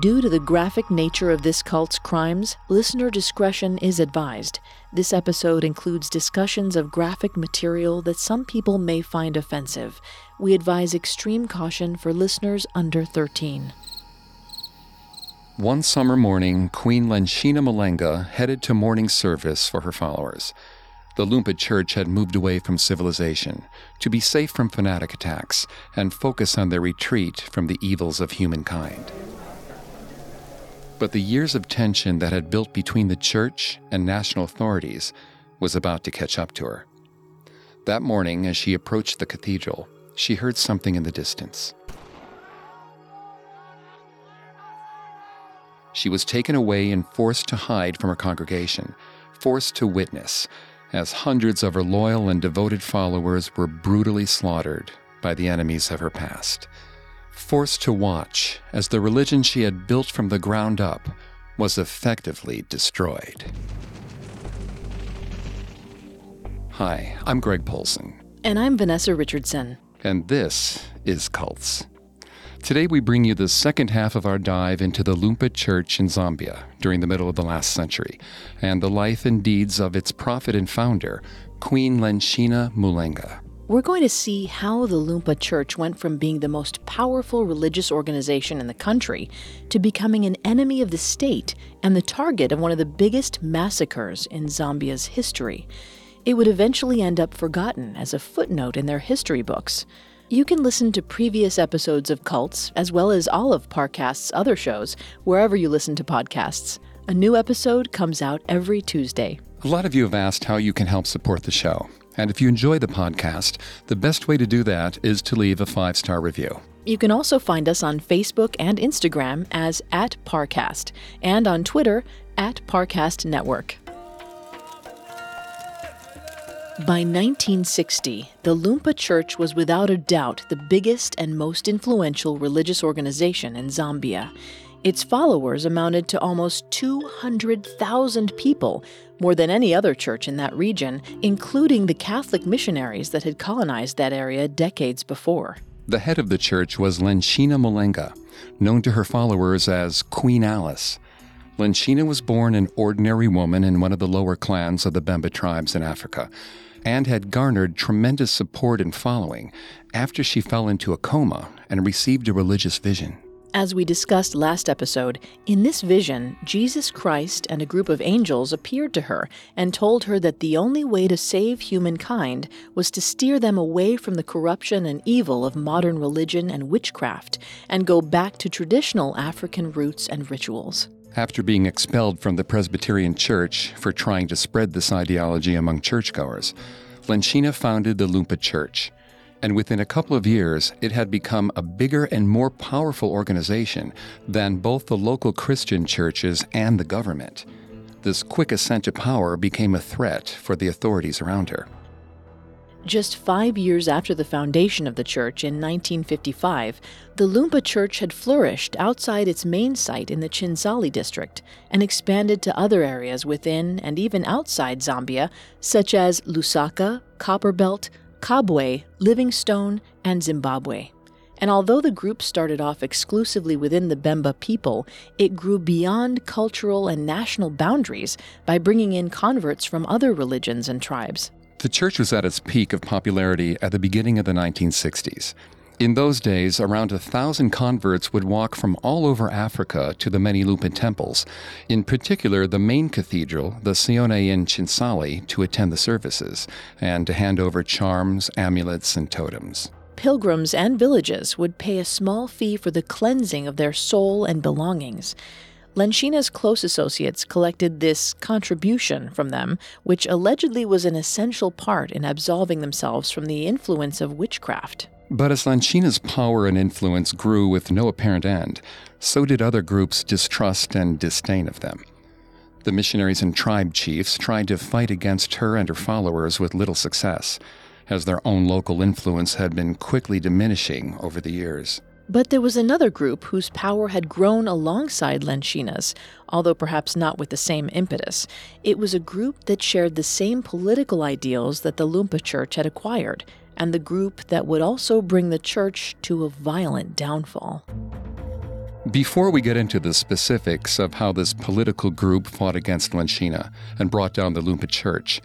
Due to the graphic nature of this cult's crimes, listener discretion is advised. This episode includes discussions of graphic material that some people may find offensive. We advise extreme caution for listeners under 13. One summer morning, Queen Lenshina Mulenga headed to morning service for her followers. The Lumpa Church had moved away from civilization to be safe from fanatic attacks and focus on their retreat from the evils of humankind. But the years of tension that had built between the church and national authorities was about to catch up to her. That morning, as she approached the cathedral, she heard something in the distance. She was taken away and forced to hide from her congregation, forced to witness as hundreds of her loyal and devoted followers were brutally slaughtered by the enemies of her past. Forced to watch as the religion she had built from the ground up was effectively destroyed. Hi, I'm Greg Polcyn. And I'm Vanessa Richardson. And this is Cults. Today we bring you the second half of our dive into the Lumpa Church in Zambia during the middle of the last century and the life and deeds of its prophet and founder, Queen Lenshina Mulenga. We're going to see how the Lumpa Church went from being the most powerful religious organization in the country to becoming an enemy of the state and the target of one of the biggest massacres in Zambia's history. It would eventually end up forgotten as a footnote in their history books. You can listen to previous episodes of Cults, as well as all of Parcast's other shows, wherever you listen to podcasts. A new episode comes out every Tuesday. A lot of you have asked how you can help support the show. And if you enjoy the podcast, the best way to do that is to leave a five star review. You can also find us on Facebook and Instagram as at Parcast, and on Twitter at Parcast Network. By 1960, the Lumpa Church was without a doubt the biggest and most influential religious organization in Zambia. Its followers amounted to almost 200,000 people, more than any other church in that region, including the Catholic missionaries that had colonized that area decades before. The head of the church was Lenshina Mulenga, known to her followers as Queen Alice. Lenshina was born an ordinary woman in one of the lower clans of the Bemba tribes in Africa and had garnered tremendous support and following after she fell into a coma and received a religious vision. As we discussed last episode, in this vision, Jesus Christ and a group of angels appeared to her and told her that the only way to save humankind was to steer them away from the corruption and evil of modern religion and witchcraft and go back to traditional African roots and rituals. After being expelled from the Presbyterian Church for trying to spread this ideology among churchgoers, Lenshina founded the Lumpa Church, and within a couple of years, it had become a bigger and more powerful organization than both the local Christian churches and the government. This quick ascent to power became a threat for the authorities around her. Just five years after the foundation of the church in 1955, the Lumpa Church had flourished outside its main site in the Chinsali district and expanded to other areas within and even outside Zambia, such as Lusaka, Copperbelt, Kabwe, Livingstone, and Zimbabwe. And although the group started off exclusively within the Bemba people, it grew beyond cultural and national boundaries by bringing in converts from other religions and tribes. The church was at its peak of popularity at the beginning of the 1960s. In those days, around a thousand converts would walk from all over Africa to the many Lumpa temples, in particular the main cathedral, the Sione in Chinsali, to attend the services and to hand over charms, amulets, and totems. Pilgrims and villages would pay a small fee for the cleansing of their soul and belongings. Lenshina's close associates collected this contribution from them, which allegedly was an essential part in absolving themselves from the influence of witchcraft. But as Lenshina's power and influence grew with no apparent end, so did other groups' distrust and disdain of them. The missionaries and tribe chiefs tried to fight against her and her followers with little success, as their own local influence had been quickly diminishing over the years. But there was another group whose power had grown alongside Lenshina's, although perhaps not with the same impetus. It was a group that shared the same political ideals that the Lumpa Church had acquired, and the group that would also bring the church to a violent downfall. Before we get into the specifics of how this political group fought against Lenshina and brought down the Lumpa Church,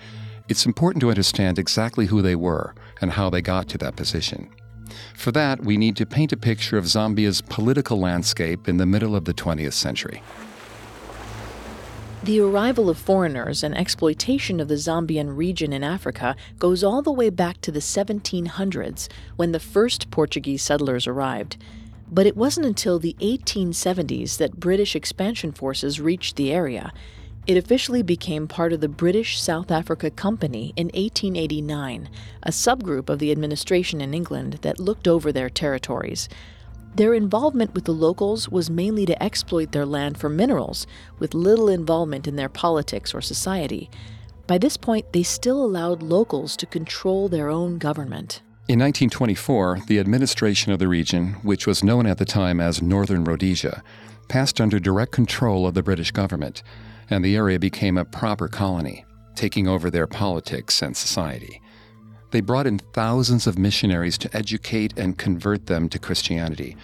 it's important to understand exactly who they were and how they got to that position. For that, we need to paint a picture of Zambia's political landscape in the middle of the 20th century. The arrival of foreigners and exploitation of the Zambian region in Africa goes all the way back to the 1700s when the first Portuguese settlers arrived. But it wasn't until the 1870s that British expansion forces reached the area. It officially became part of the British South Africa Company in 1889, a subgroup of the administration in England that looked over their territories. Their involvement with the locals was mainly to exploit their land for minerals, with little involvement in their politics or society. By this point, they still allowed locals to control their own government. In 1924, the administration of the region, which was known at the time as Northern Rhodesia, passed under direct control of the British government, and the area became a proper colony, taking over their politics and society. They brought in thousands of missionaries to educate and convert them to Christianity.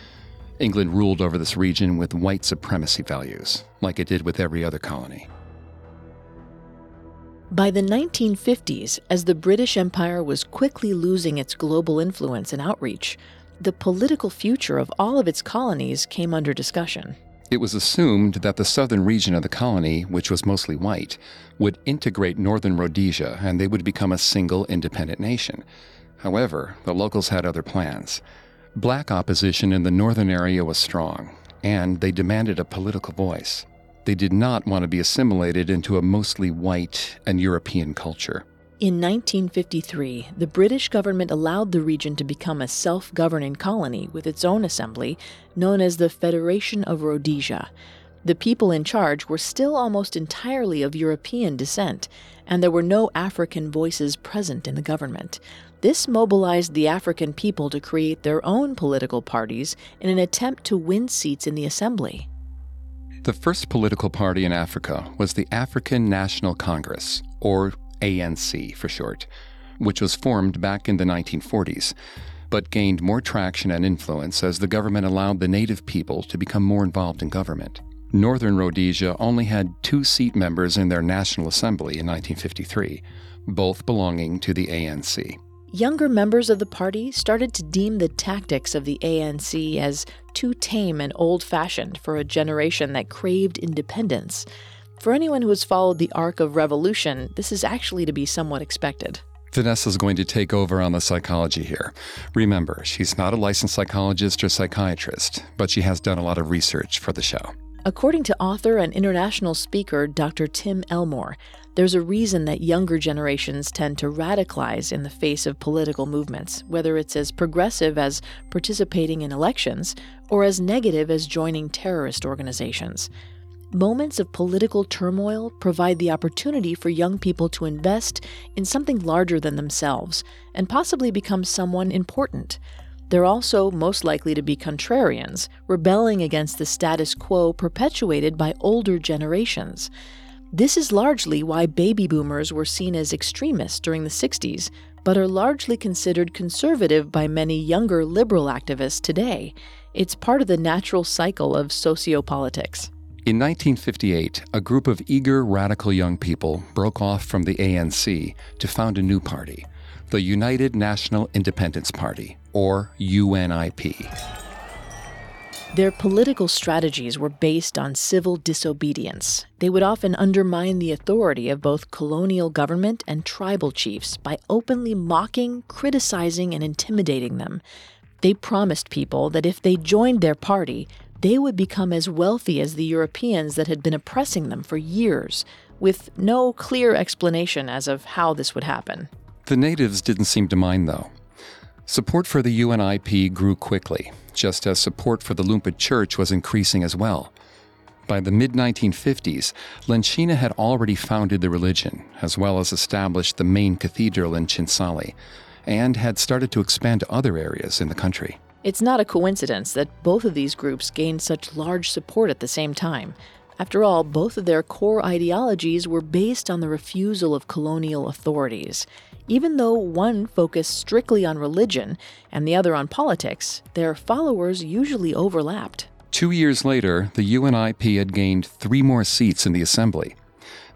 England ruled over this region with white supremacy values, like it did with every other colony. By the 1950s, as the British Empire was quickly losing its global influence and outreach, the political future of all of its colonies came under discussion. It was assumed that the southern region of the colony, which was mostly white, would integrate northern Rhodesia and they would become a single independent nation. However, the locals had other plans. Black opposition in the northern area was strong, and they demanded a political voice. They did not want to be assimilated into a mostly white and European culture. In 1953, the British government allowed the region to become a self governing colony with its own assembly, known as the Federation of Rhodesia. The people in charge were still almost entirely of European descent, and there were no African voices present in the government. This mobilized the African people to create their own political parties in an attempt to win seats in the assembly. The first political party in Africa was the African National Congress, or ANC for short, which was formed back in the 1940s, but gained more traction and influence as the government allowed the native people to become more involved in government. Northern Rhodesia only had two seat members in their National Assembly in 1953, both belonging to the ANC. Younger members of the party started to deem the tactics of the ANC as too tame and old fashioned for a generation that craved independence. For anyone who has followed the arc of revolution, this is actually to be somewhat expected. Vanessa's going to take over on the psychology here. Remember, she's not a licensed psychologist or psychiatrist, but she has done a lot of research for the show. According to author and international speaker Dr. Tim Elmore, there's a reason that younger generations tend to radicalize in the face of political movements, whether it's as progressive as participating in elections or as negative as joining terrorist organizations. Moments of political turmoil provide the opportunity for young people to invest in something larger than themselves and possibly become someone important. They're also most likely to be contrarians, rebelling against the status quo perpetuated by older generations. This is largely why baby boomers were seen as extremists during the 60s, but are largely considered conservative by many younger liberal activists today. It's part of the natural cycle of sociopolitics. In 1958, a group of eager radical young people broke off from the ANC to found a new party, the United National Independence Party, or UNIP. Their political strategies were based on civil disobedience. They would often undermine the authority of both colonial government and tribal chiefs by openly mocking, criticizing, and intimidating them. They promised people that if they joined their party, they would become as wealthy as the Europeans that had been oppressing them for years, with no clear explanation as of how this would happen. The natives didn't seem to mind, though. Support for the UNIP grew quickly, just as support for the Lumpa Church was increasing as well. By the mid 1950s, Lenshina had already founded the religion, as well as established the main cathedral in Chinsali, and had started to expand to other areas in the country. It's not a coincidence that both of these groups gained such large support at the same time. After all, both of their core ideologies were based on the refusal of colonial authorities. Even though one focused strictly on religion and the other on politics, their followers usually overlapped. Two years later, the UNIP had gained three more seats in the assembly.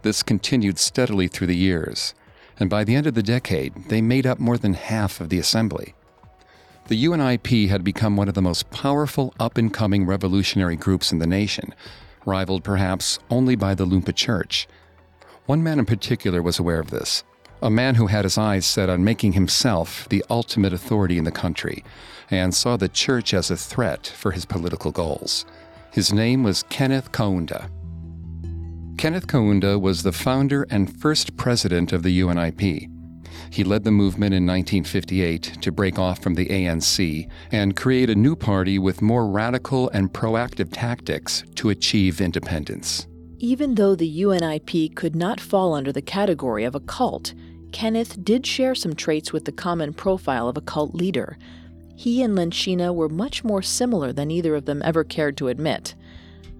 This continued steadily through the years, and by the end of the decade, they made up more than half of the assembly. The UNIP had become one of the most powerful up and coming revolutionary groups in the nation, rivaled perhaps only by the Lumpa Church. One man in particular was aware of this a man who had his eyes set on making himself the ultimate authority in the country and saw the church as a threat for his political goals. His name was Kenneth Kaunda. Kenneth Kaunda was the founder and first president of the UNIP. He led the movement in 1958 to break off from the ANC and create a new party with more radical and proactive tactics to achieve independence. Even though the UNIP could not fall under the category of a cult, Kenneth did share some traits with the common profile of a cult leader. He and Lenshina were much more similar than either of them ever cared to admit.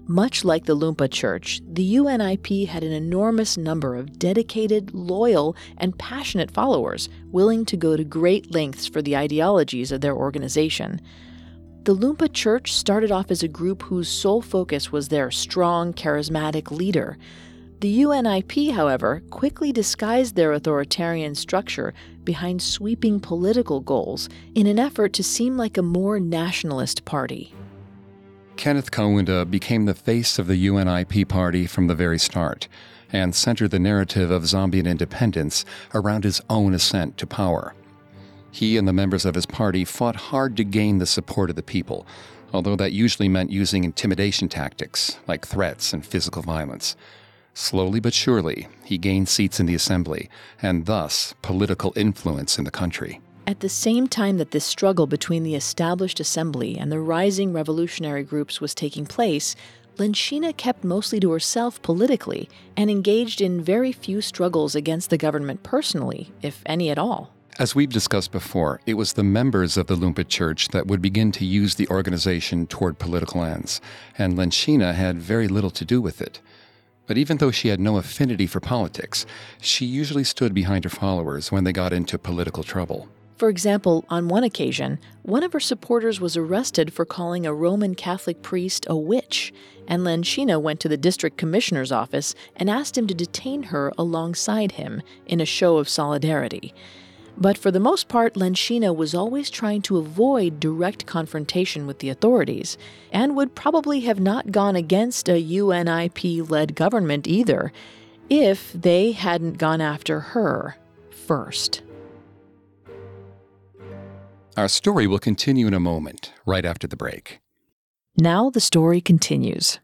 Much like the Lumpa Church, the UNIP had an enormous number of dedicated, loyal, and passionate followers willing to go to great lengths for the ideologies of their organization. The Lumpa Church started off as a group whose sole focus was their strong, charismatic leader. The UNIP, however, quickly disguised their authoritarian structure behind sweeping political goals in an effort to seem like a more nationalist party. Kenneth Kaunda became the face of the UNIP party from the very start and centered the narrative of Zambian independence around his own ascent to power. He and the members of his party fought hard to gain the support of the people, although that usually meant using intimidation tactics like threats and physical violence. Slowly but surely, he gained seats in the assembly and thus political influence in the country. At the same time that this struggle between the established assembly and the rising revolutionary groups was taking place, Lenshina kept mostly to herself politically and engaged in very few struggles against the government personally, if any at all. As we've discussed before, it was the members of the Lumpa Church that would begin to use the organization toward political ends, and Lenshina had very little to do with it. But even though she had no affinity for politics, she usually stood behind her followers when they got into political trouble. For example, on one occasion, one of her supporters was arrested for calling a Roman Catholic priest a witch, and Lenshina went to the district commissioner's office and asked him to detain her alongside him in a show of solidarity. But for the most part, Lenshina was always trying to avoid direct confrontation with the authorities, and would probably have not gone against a UNIP led government either, if they hadn't gone after her first. Our story will continue in a moment, right after the break. Now the story continues.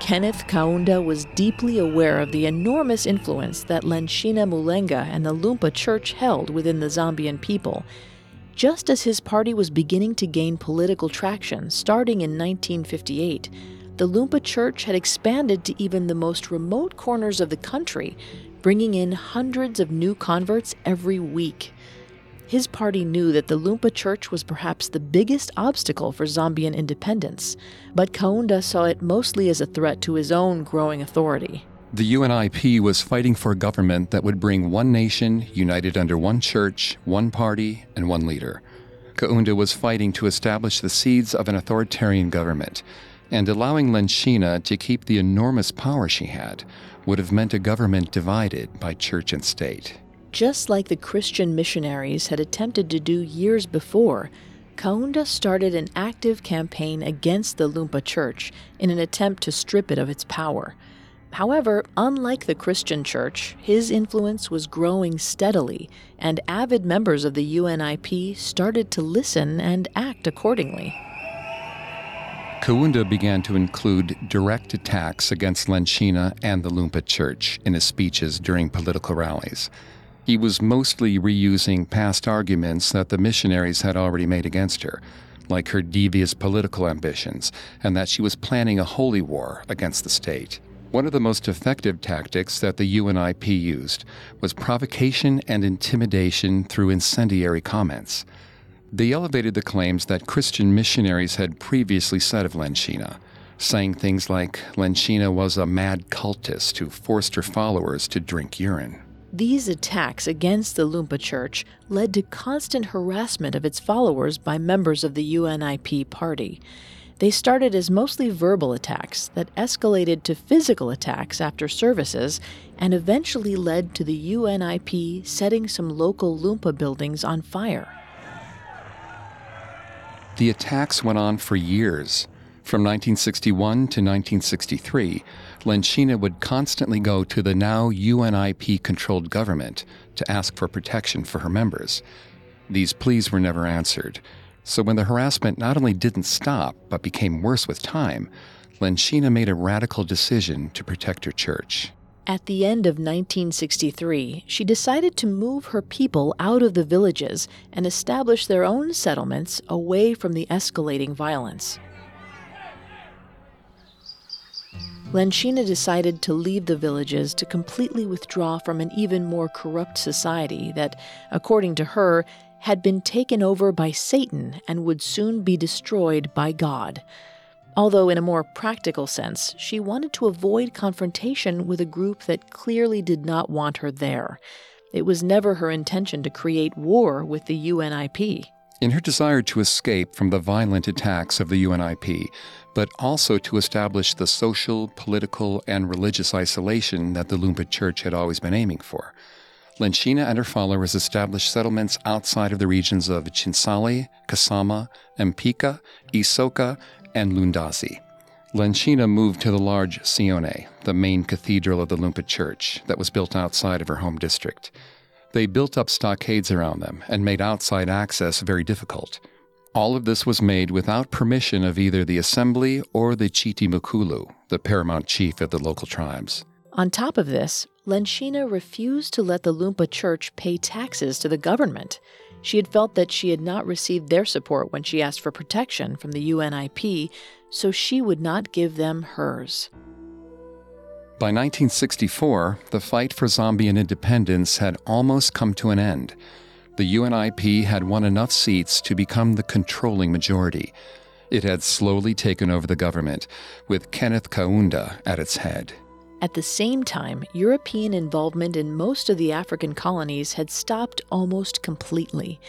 Kenneth Kaunda was deeply aware of the enormous influence that Lenshina Mulenga and the Lumpa Church held within the Zambian people. Just as his party was beginning to gain political traction starting in 1958, the Lumpa Church had expanded to even the most remote corners of the country, bringing in hundreds of new converts every week. His party knew that the Lumpa Church was perhaps the biggest obstacle for Zambian independence, but Kaunda saw it mostly as a threat to his own growing authority. The UNIP was fighting for a government that would bring one nation united under one church, one party, and one leader. Kaunda was fighting to establish the seeds of an authoritarian government, and allowing Lenshina to keep the enormous power she had would have meant a government divided by church and state. Just like the Christian missionaries had attempted to do years before, Kaunda started an active campaign against the Lumpa Church in an attempt to strip it of its power. However, unlike the Christian church, his influence was growing steadily, and avid members of the UNIP started to listen and act accordingly. Kaunda began to include direct attacks against Lenshina and the Lumpa Church in his speeches during political rallies. He was mostly reusing past arguments that the missionaries had already made against her, like her devious political ambitions and that she was planning a holy war against the state. One of the most effective tactics that the UNIP used was provocation and intimidation through incendiary comments. They elevated the claims that Christian missionaries had previously said of Lenshina, saying things like Lenshina was a mad cultist who forced her followers to drink urine. These attacks against the Lumpa Church led to constant harassment of its followers by members of the UNIP party. They started as mostly verbal attacks that escalated to physical attacks after services and eventually led to the UNIP setting some local Lumpa buildings on fire. The attacks went on for years. From 1961 to 1963, Lenshina would constantly go to the now UNIP controlled government to ask for protection for her members. These pleas were never answered. So when the harassment not only didn't stop, but became worse with time, Lenshina made a radical decision to protect her church. At the end of 1963, she decided to move her people out of the villages and establish their own settlements away from the escalating violence. Lenshina decided to leave the villages to completely withdraw from an even more corrupt society that, according to her, had been taken over by Satan and would soon be destroyed by God. Although, in a more practical sense, she wanted to avoid confrontation with a group that clearly did not want her there. It was never her intention to create war with the UNIP. In her desire to escape from the violent attacks of the UNIP, but also to establish the social, political, and religious isolation that the Lumpa Church had always been aiming for. Lenshina and her followers established settlements outside of the regions of Chinsali, Kasama, Mpika, Isoka, and Lundazi. Lenshina moved to the large Sione, the main cathedral of the Lumpa Church, that was built outside of her home district. They built up stockades around them and made outside access very difficult. All of this was made without permission of either the assembly or the Chiti Mukulu, the paramount chief of the local tribes. On top of this, Lenshina refused to let the Lumpa Church pay taxes to the government. She had felt that she had not received their support when she asked for protection from the UNIP, so she would not give them hers. By 1964, the fight for Zambian independence had almost come to an end the UNIP had won enough seats to become the controlling majority. It had slowly taken over the government, with Kenneth Kaunda at its head. At the same time, European involvement in most of the African colonies had stopped almost completely.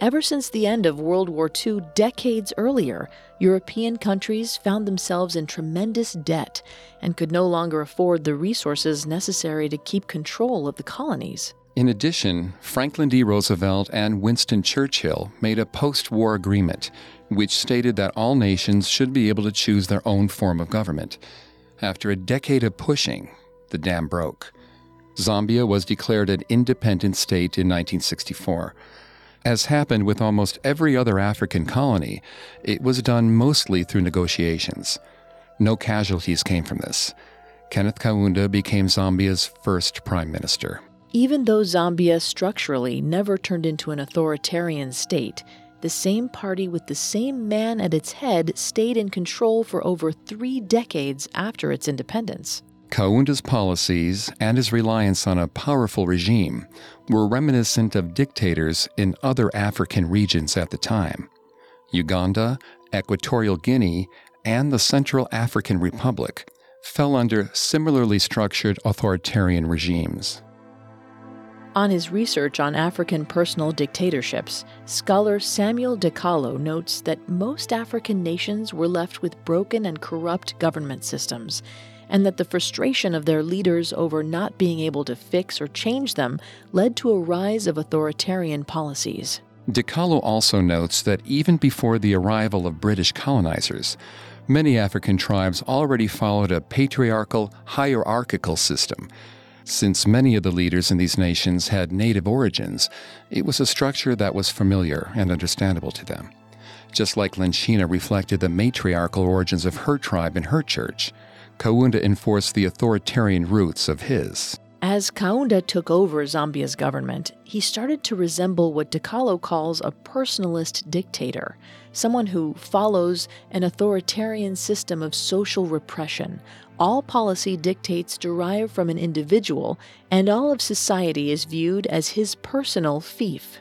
Ever since the end of World War II, decades earlier, European countries found themselves in tremendous debt and could no longer afford the resources necessary to keep control of the colonies. In addition, Franklin D. Roosevelt and Winston Churchill made a post war agreement which stated that all nations should be able to choose their own form of government. After a decade of pushing, the dam broke. Zambia was declared an independent state in 1964. As happened with almost every other African colony, it was done mostly through negotiations. No casualties came from this. Kenneth Kaunda became Zambia's first prime minister. Even though Zambia structurally never turned into an authoritarian state, the same party with the same man at its head stayed in control for over three decades after its independence. Kaunda's policies and his reliance on a powerful regime were reminiscent of dictators in other African regions at the time. Uganda, Equatorial Guinea, and the Central African Republic fell under similarly structured authoritarian regimes. On his research on African personal dictatorships, scholar Samuel Decalo notes that most African nations were left with broken and corrupt government systems, and that the frustration of their leaders over not being able to fix or change them led to a rise of authoritarian policies. Decalo also notes that even before the arrival of British colonizers, many African tribes already followed a patriarchal, hierarchical system since many of the leaders in these nations had native origins, it was a structure that was familiar and understandable to them. Just like Lenshina reflected the matriarchal origins of her tribe and her church, Kaunda enforced the authoritarian roots of his. As Kaunda took over Zambia's government, he started to resemble what Decalo calls a personalist dictator, someone who follows an authoritarian system of social repression. All policy dictates derive from an individual, and all of society is viewed as his personal fief.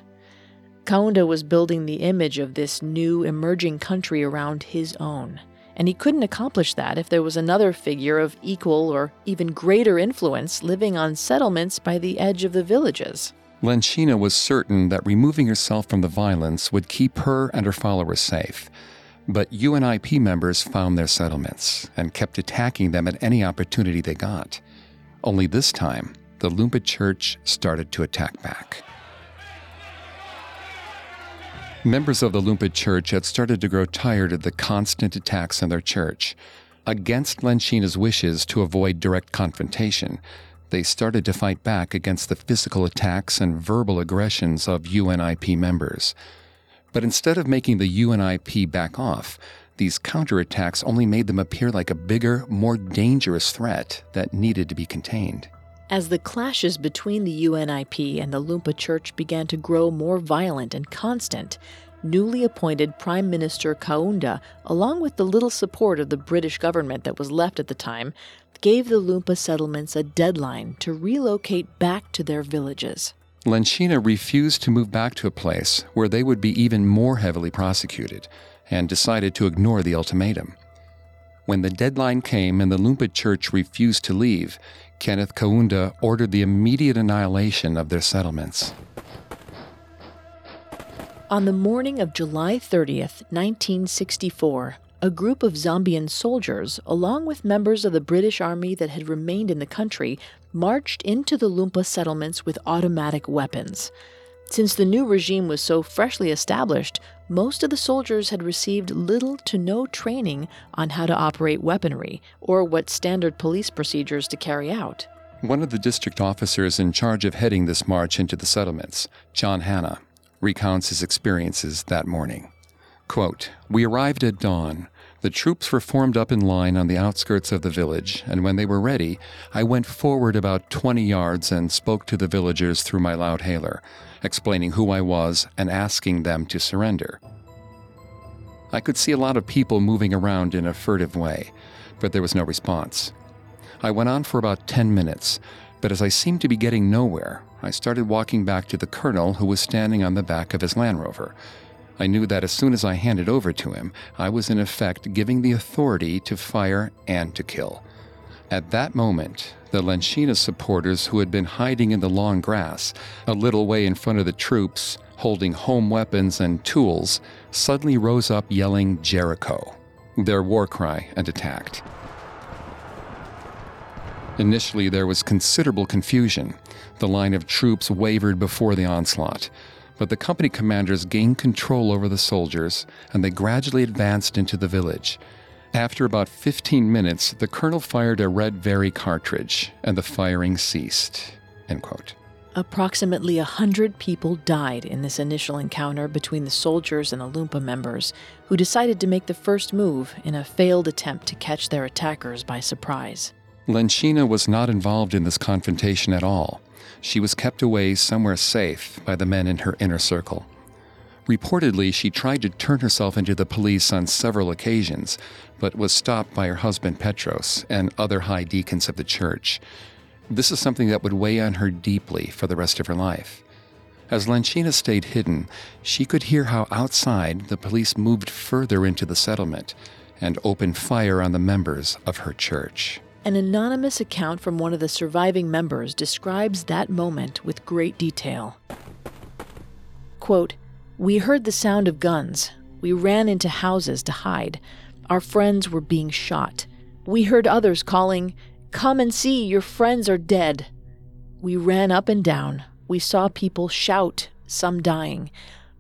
Kaunda was building the image of this new emerging country around his own. And he couldn't accomplish that if there was another figure of equal or even greater influence living on settlements by the edge of the villages. Lenshina was certain that removing herself from the violence would keep her and her followers safe. But UNIP members found their settlements and kept attacking them at any opportunity they got. Only this time, the Lumpa Church started to attack back. Members of the Lumpa Church had started to grow tired of the constant attacks on their church. Against Lenshina's wishes to avoid direct confrontation, they started to fight back against the physical attacks and verbal aggressions of UNIP members. But instead of making the UNIP back off, these counterattacks only made them appear like a bigger, more dangerous threat that needed to be contained. As the clashes between the UNIP and the Lumpa Church began to grow more violent and constant, newly appointed Prime Minister Kaunda, along with the little support of the British government that was left at the time, gave the Lumpa settlements a deadline to relocate back to their villages. Lenshina refused to move back to a place where they would be even more heavily prosecuted and decided to ignore the ultimatum. When the deadline came and the Lumpa Church refused to leave, Kenneth Kaunda ordered the immediate annihilation of their settlements. On the morning of July 30th, 1964, a group of Zambian soldiers, along with members of the British Army that had remained in the country, marched into the Lumpa settlements with automatic weapons. Since the new regime was so freshly established, most of the soldiers had received little to no training on how to operate weaponry or what standard police procedures to carry out. One of the district officers in charge of heading this march into the settlements, John Hanna, recounts his experiences that morning. Quote, We arrived at dawn. The troops were formed up in line on the outskirts of the village, and when they were ready, I went forward about 20 yards and spoke to the villagers through my loud hailer, explaining who I was and asking them to surrender. I could see a lot of people moving around in a furtive way, but there was no response. I went on for about 10 minutes, but as I seemed to be getting nowhere, I started walking back to the colonel who was standing on the back of his Land Rover. I knew that as soon as I handed over to him, I was in effect giving the authority to fire and to kill. At that moment, the Lenshina supporters who had been hiding in the long grass, a little way in front of the troops, holding home weapons and tools, suddenly rose up yelling Jericho, their war cry, and attacked. Initially, there was considerable confusion. The line of troops wavered before the onslaught but the company commanders gained control over the soldiers and they gradually advanced into the village. After about 15 minutes, the colonel fired a red Very cartridge and the firing ceased. Approximately a hundred people died in this initial encounter between the soldiers and the Lumpa members, who decided to make the first move in a failed attempt to catch their attackers by surprise. Lenshina was not involved in this confrontation at all she was kept away somewhere safe by the men in her inner circle. Reportedly, she tried to turn herself into the police on several occasions, but was stopped by her husband Petros and other high deacons of the church. This is something that would weigh on her deeply for the rest of her life. As Lenshina stayed hidden, she could hear how outside the police moved further into the settlement and opened fire on the members of her church. An anonymous account from one of the surviving members describes that moment with great detail. Quote, We heard the sound of guns. We ran into houses to hide. Our friends were being shot. We heard others calling, Come and see, your friends are dead. We ran up and down. We saw people shout, some dying.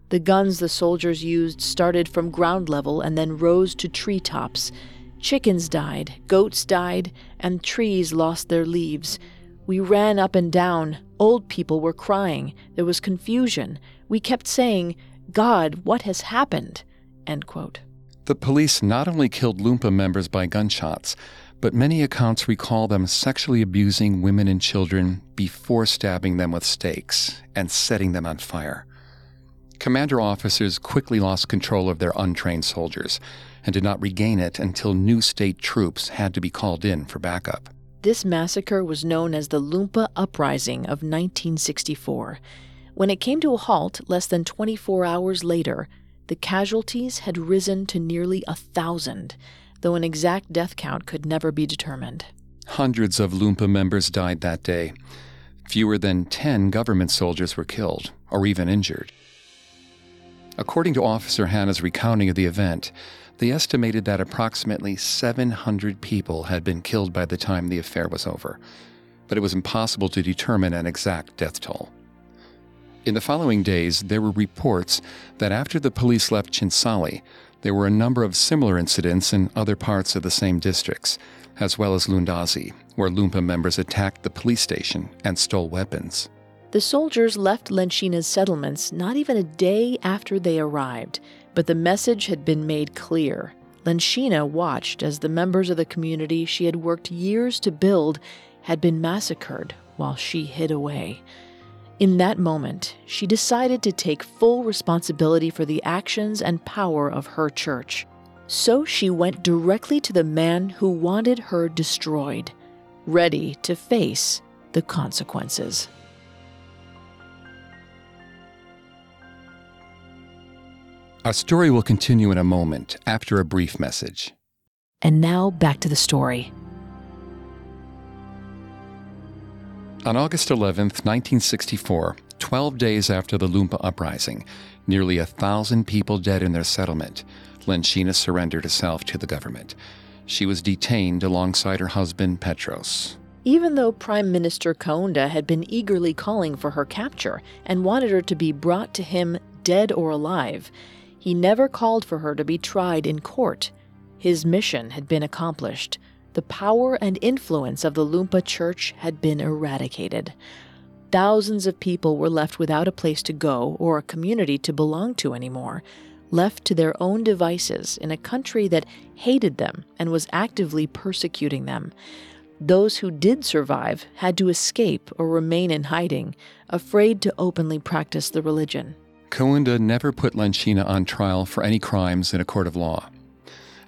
The guns the soldiers used started from ground level and then rose to treetops. Chickens died, goats died, and trees lost their leaves. We ran up and down. Old people were crying. There was confusion. We kept saying, God, what has happened? The police not only killed Lumpa members by gunshots, but many accounts recall them sexually abusing women and children before stabbing them with stakes and setting them on fire. Commander officers quickly lost control of their untrained soldiers and did not regain it until new state troops had to be called in for backup. This massacre was known as the Lumpa Uprising of 1964. When it came to a halt less than 24 hours later, the casualties had risen to nearly a thousand. though an exact death count could never be determined. Hundreds of Lumpa members died that day. Fewer than 10 government soldiers were killed or even injured. According to Officer Hanna's recounting of the event, they estimated that approximately 700 people had been killed by the time the affair was over, but it was impossible to determine an exact death toll. In the following days, there were reports that after the police left Chinsali, there were a number of similar incidents in other parts of the same districts, as well as Lundazi, where Lumpa members attacked the police station and stole weapons. The soldiers left Lenshina's settlements not even a day after they arrived, but the message had been made clear. Lenshina watched as the members of the community she had worked years to build had been massacred while she hid away. In that moment, she decided to take full responsibility for the actions and power of her church. So she went directly to the man who wanted her destroyed, ready to face the consequences. Our story will continue in a moment after a brief message. And now back to the story. On August 11, 1964, 12 days after the Lumpa uprising, nearly a thousand people dead in their settlement, Lenshina surrendered herself to the government. She was detained alongside her husband Petros. Even though Prime Minister Kaunda had been eagerly calling for her capture and wanted her to be brought to him dead or alive, he never called for her to be tried in court. His mission had been accomplished. The power and influence of the Lumpa Church had been eradicated. Thousands of people were left without a place to go or a community to belong to anymore, left to their own devices in a country that hated them and was actively persecuting them. Those who did survive had to escape or remain in hiding, afraid to openly practice the religion. Kaunda never put Lenshina on trial for any crimes in a court of law.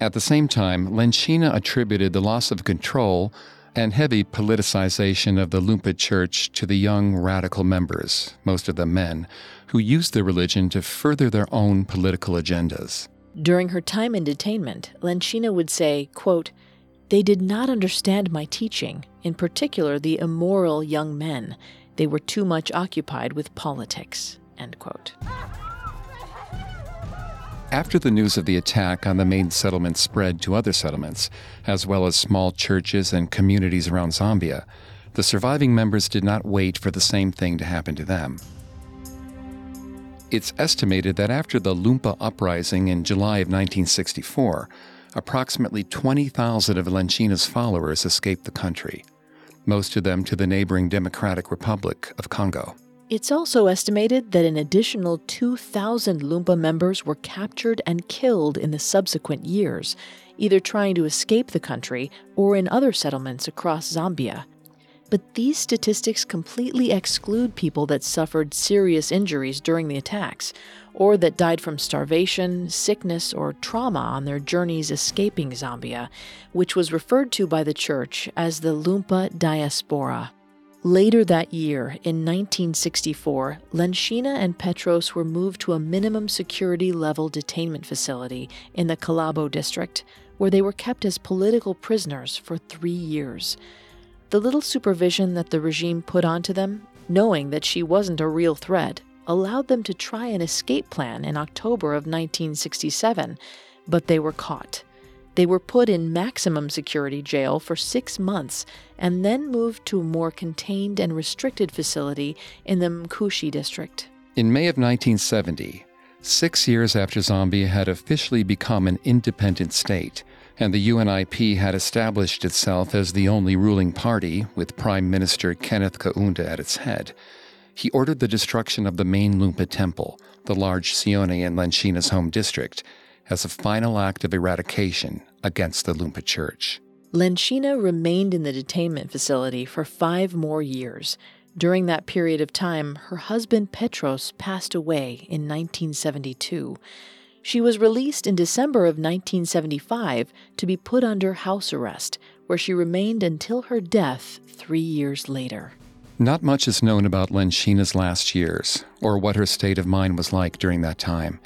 At the same time, Lenshina attributed the loss of control and heavy politicization of the Lumpa Church to the young radical members, most of them men, who used their religion to further their own political agendas. During her time in detainment, Lenshina would say, quote, They did not understand my teaching, in particular the immoral young men. They were too much occupied with politics. End quote. After the news of the attack on the main settlement spread to other settlements, as well as small churches and communities around Zambia, the surviving members did not wait for the same thing to happen to them. It's estimated that after the Lumpa uprising in July of 1964, approximately 20,000 of Lenshina's followers escaped the country, most of them to the neighboring Democratic Republic of Congo. It's also estimated that an additional 2,000 Lumpa members were captured and killed in the subsequent years, either trying to escape the country or in other settlements across Zambia. But these statistics completely exclude people that suffered serious injuries during the attacks, or that died from starvation, sickness, or trauma on their journeys escaping Zambia, which was referred to by the church as the Lumpa diaspora. Later that year, in 1964, Lenshina and Petros were moved to a minimum security level detainment facility in the Kalabo district, where they were kept as political prisoners for three years. The little supervision that the regime put onto them, knowing that she wasn't a real threat, allowed them to try an escape plan in October of 1967, but they were caught. They were put in maximum security jail for six months and then moved to a more contained and restricted facility in the Mkushi district. In May of 1970, six years after Zambia had officially become an independent state, and the UNIP had established itself as the only ruling party, with Prime Minister Kenneth Kaunda at its head, he ordered the destruction of the main Lumpa temple, the large Sione in Lenshina's home district, as a final act of eradication against the Lumpa Church. Lenshina remained in the detainment facility for five more years. During that period of time, her husband Petros passed away in 1972. She was released in December of 1975 to be put under house arrest, where she remained until her death three years later. Not much is known about Lenshina's last years, or what her state of mind was like during that time.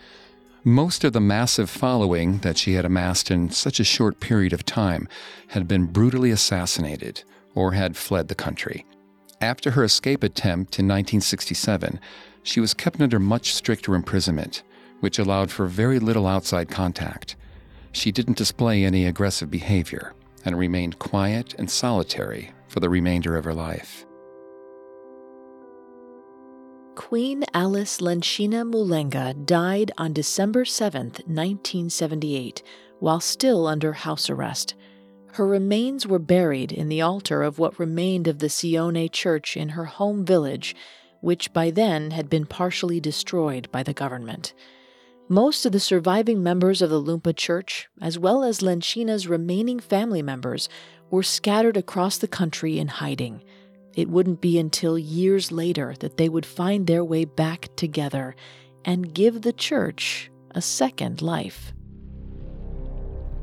Most of the massive following that she had amassed in such a short period of time had been brutally assassinated or had fled the country. After her escape attempt in 1967, she was kept under much stricter imprisonment, which allowed for very little outside contact. She didn't display any aggressive behavior and remained quiet and solitary for the remainder of her life. Queen Alice Lenshina Mulenga died on December 7, 1978, while still under house arrest. Her remains were buried in the altar of what remained of the Sione Church in her home village, which by then had been partially destroyed by the government. Most of the surviving members of the Lumpa Church, as well as Lenshina's remaining family members, were scattered across the country in hiding. It wouldn't be until years later that they would find their way back together and give the church a second life.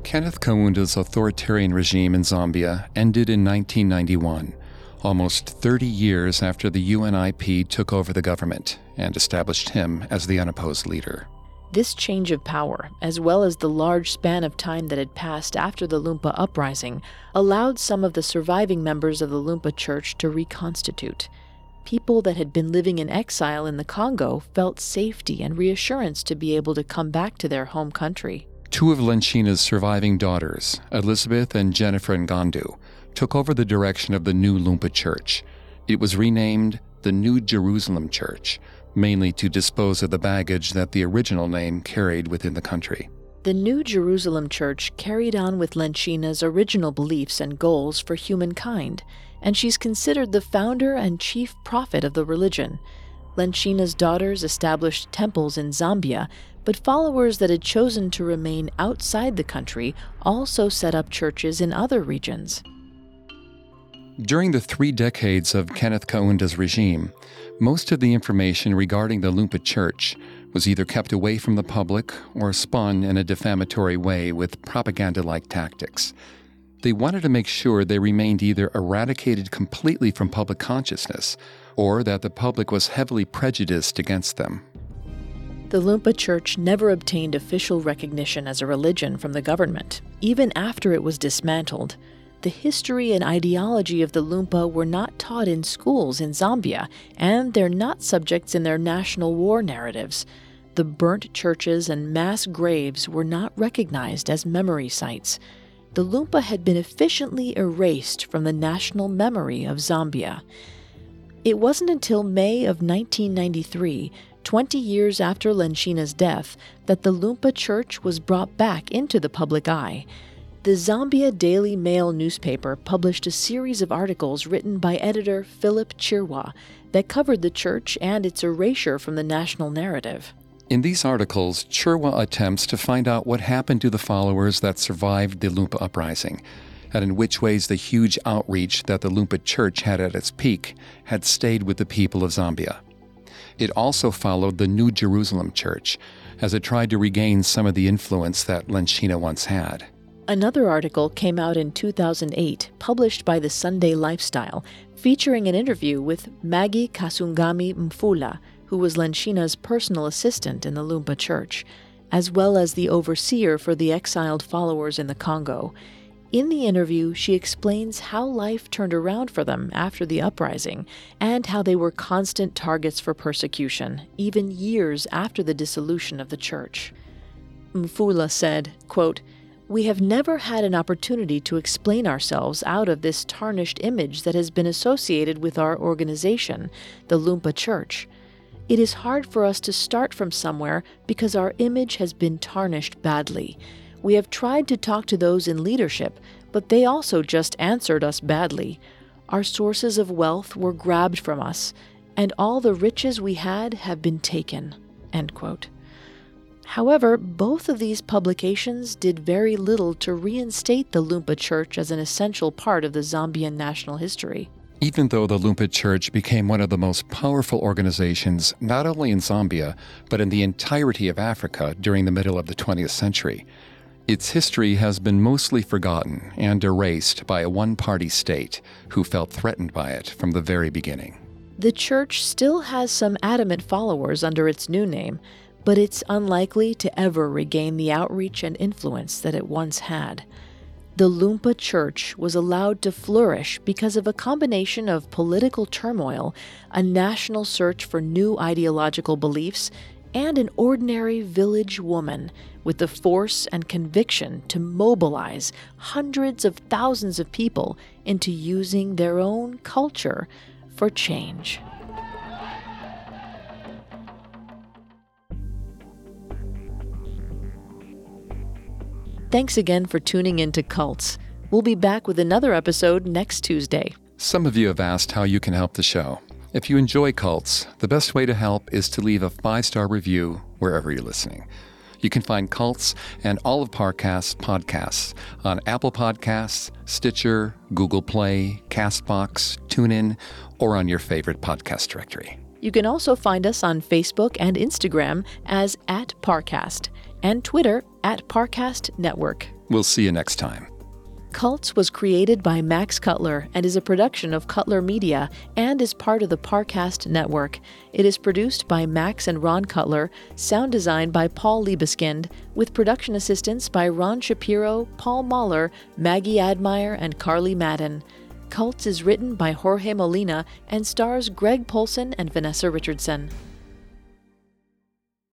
Kenneth Kaunda's authoritarian regime in Zambia ended in 1991, almost 30 years after the UNIP took over the government and established him as the unopposed leader. This change of power, as well as the large span of time that had passed after the Lumpa uprising, allowed some of the surviving members of the Lumpa Church to reconstitute. People that had been living in exile in the Congo felt safety and reassurance to be able to come back to their home country. Two of Lenshina's surviving daughters, Elizabeth and Jennifer Ngandu, took over the direction of the new Lumpa Church. It was renamed the New Jerusalem Church mainly to dispose of the baggage that the original name carried within the country. The New Jerusalem Church carried on with Lenshina's original beliefs and goals for humankind, and she's considered the founder and chief prophet of the religion. Lenshina's daughters established temples in Zambia, but followers that had chosen to remain outside the country also set up churches in other regions. During the three decades of Kenneth Kaunda's regime, most of the information regarding the Lumpa Church was either kept away from the public or spun in a defamatory way with propaganda like tactics. They wanted to make sure they remained either eradicated completely from public consciousness or that the public was heavily prejudiced against them. The Lumpa Church never obtained official recognition as a religion from the government, even after it was dismantled the history and ideology of the Lumpa were not taught in schools in Zambia, and they're not subjects in their national war narratives. The burnt churches and mass graves were not recognized as memory sites. The Lumpa had been efficiently erased from the national memory of Zambia. It wasn't until May of 1993, 20 years after Lenshina's death, that the Lumpa Church was brought back into the public eye. The Zambia Daily Mail newspaper published a series of articles written by editor Philip Chirwa that covered the church and its erasure from the national narrative. In these articles, Chirwa attempts to find out what happened to the followers that survived the Lumpa uprising, and in which ways the huge outreach that the Lumpa Church had at its peak had stayed with the people of Zambia. It also followed the New Jerusalem Church, as it tried to regain some of the influence that Lenshina once had. Another article came out in 2008, published by the Sunday Lifestyle, featuring an interview with Maggie Kasungami Mfula, who was Lenshina's personal assistant in the Lumpa Church, as well as the overseer for the exiled followers in the Congo. In the interview, she explains how life turned around for them after the uprising and how they were constant targets for persecution, even years after the dissolution of the church. Mfula said, quote, we have never had an opportunity to explain ourselves out of this tarnished image that has been associated with our organization, the Lumpa Church. It is hard for us to start from somewhere because our image has been tarnished badly. We have tried to talk to those in leadership, but they also just answered us badly. Our sources of wealth were grabbed from us, and all the riches we had have been taken. End quote. However, both of these publications did very little to reinstate the Lumpa Church as an essential part of the Zambian national history. Even though the Lumpa Church became one of the most powerful organizations not only in Zambia, but in the entirety of Africa during the middle of the 20th century, its history has been mostly forgotten and erased by a one party state who felt threatened by it from the very beginning. The church still has some adamant followers under its new name, but it's unlikely to ever regain the outreach and influence that it once had. The Lumpa Church was allowed to flourish because of a combination of political turmoil, a national search for new ideological beliefs, and an ordinary village woman with the force and conviction to mobilize hundreds of thousands of people into using their own culture for change. Thanks again for tuning in to Cults. We'll be back with another episode next Tuesday. Some of you have asked how you can help the show. If you enjoy cults, the best way to help is to leave a five star review wherever you're listening. You can find Cults and all of Parcast's podcasts on Apple Podcasts, Stitcher, Google Play, Castbox, TuneIn, or on your favorite podcast directory. You can also find us on Facebook and Instagram as at Parcast and Twitter at Parcast Network. We'll see you next time. Cults was created by Max Cutler and is a production of Cutler Media and is part of the Parcast network. It is produced by Max and Ron Cutler, sound design by Paul Liebeskind, with production assistance by Ron Shapiro, Paul Mahler, Maggie Admire, and Carly Madden. Cults is written by Jorge Molina and stars Greg Polcyn and Vanessa Richardson.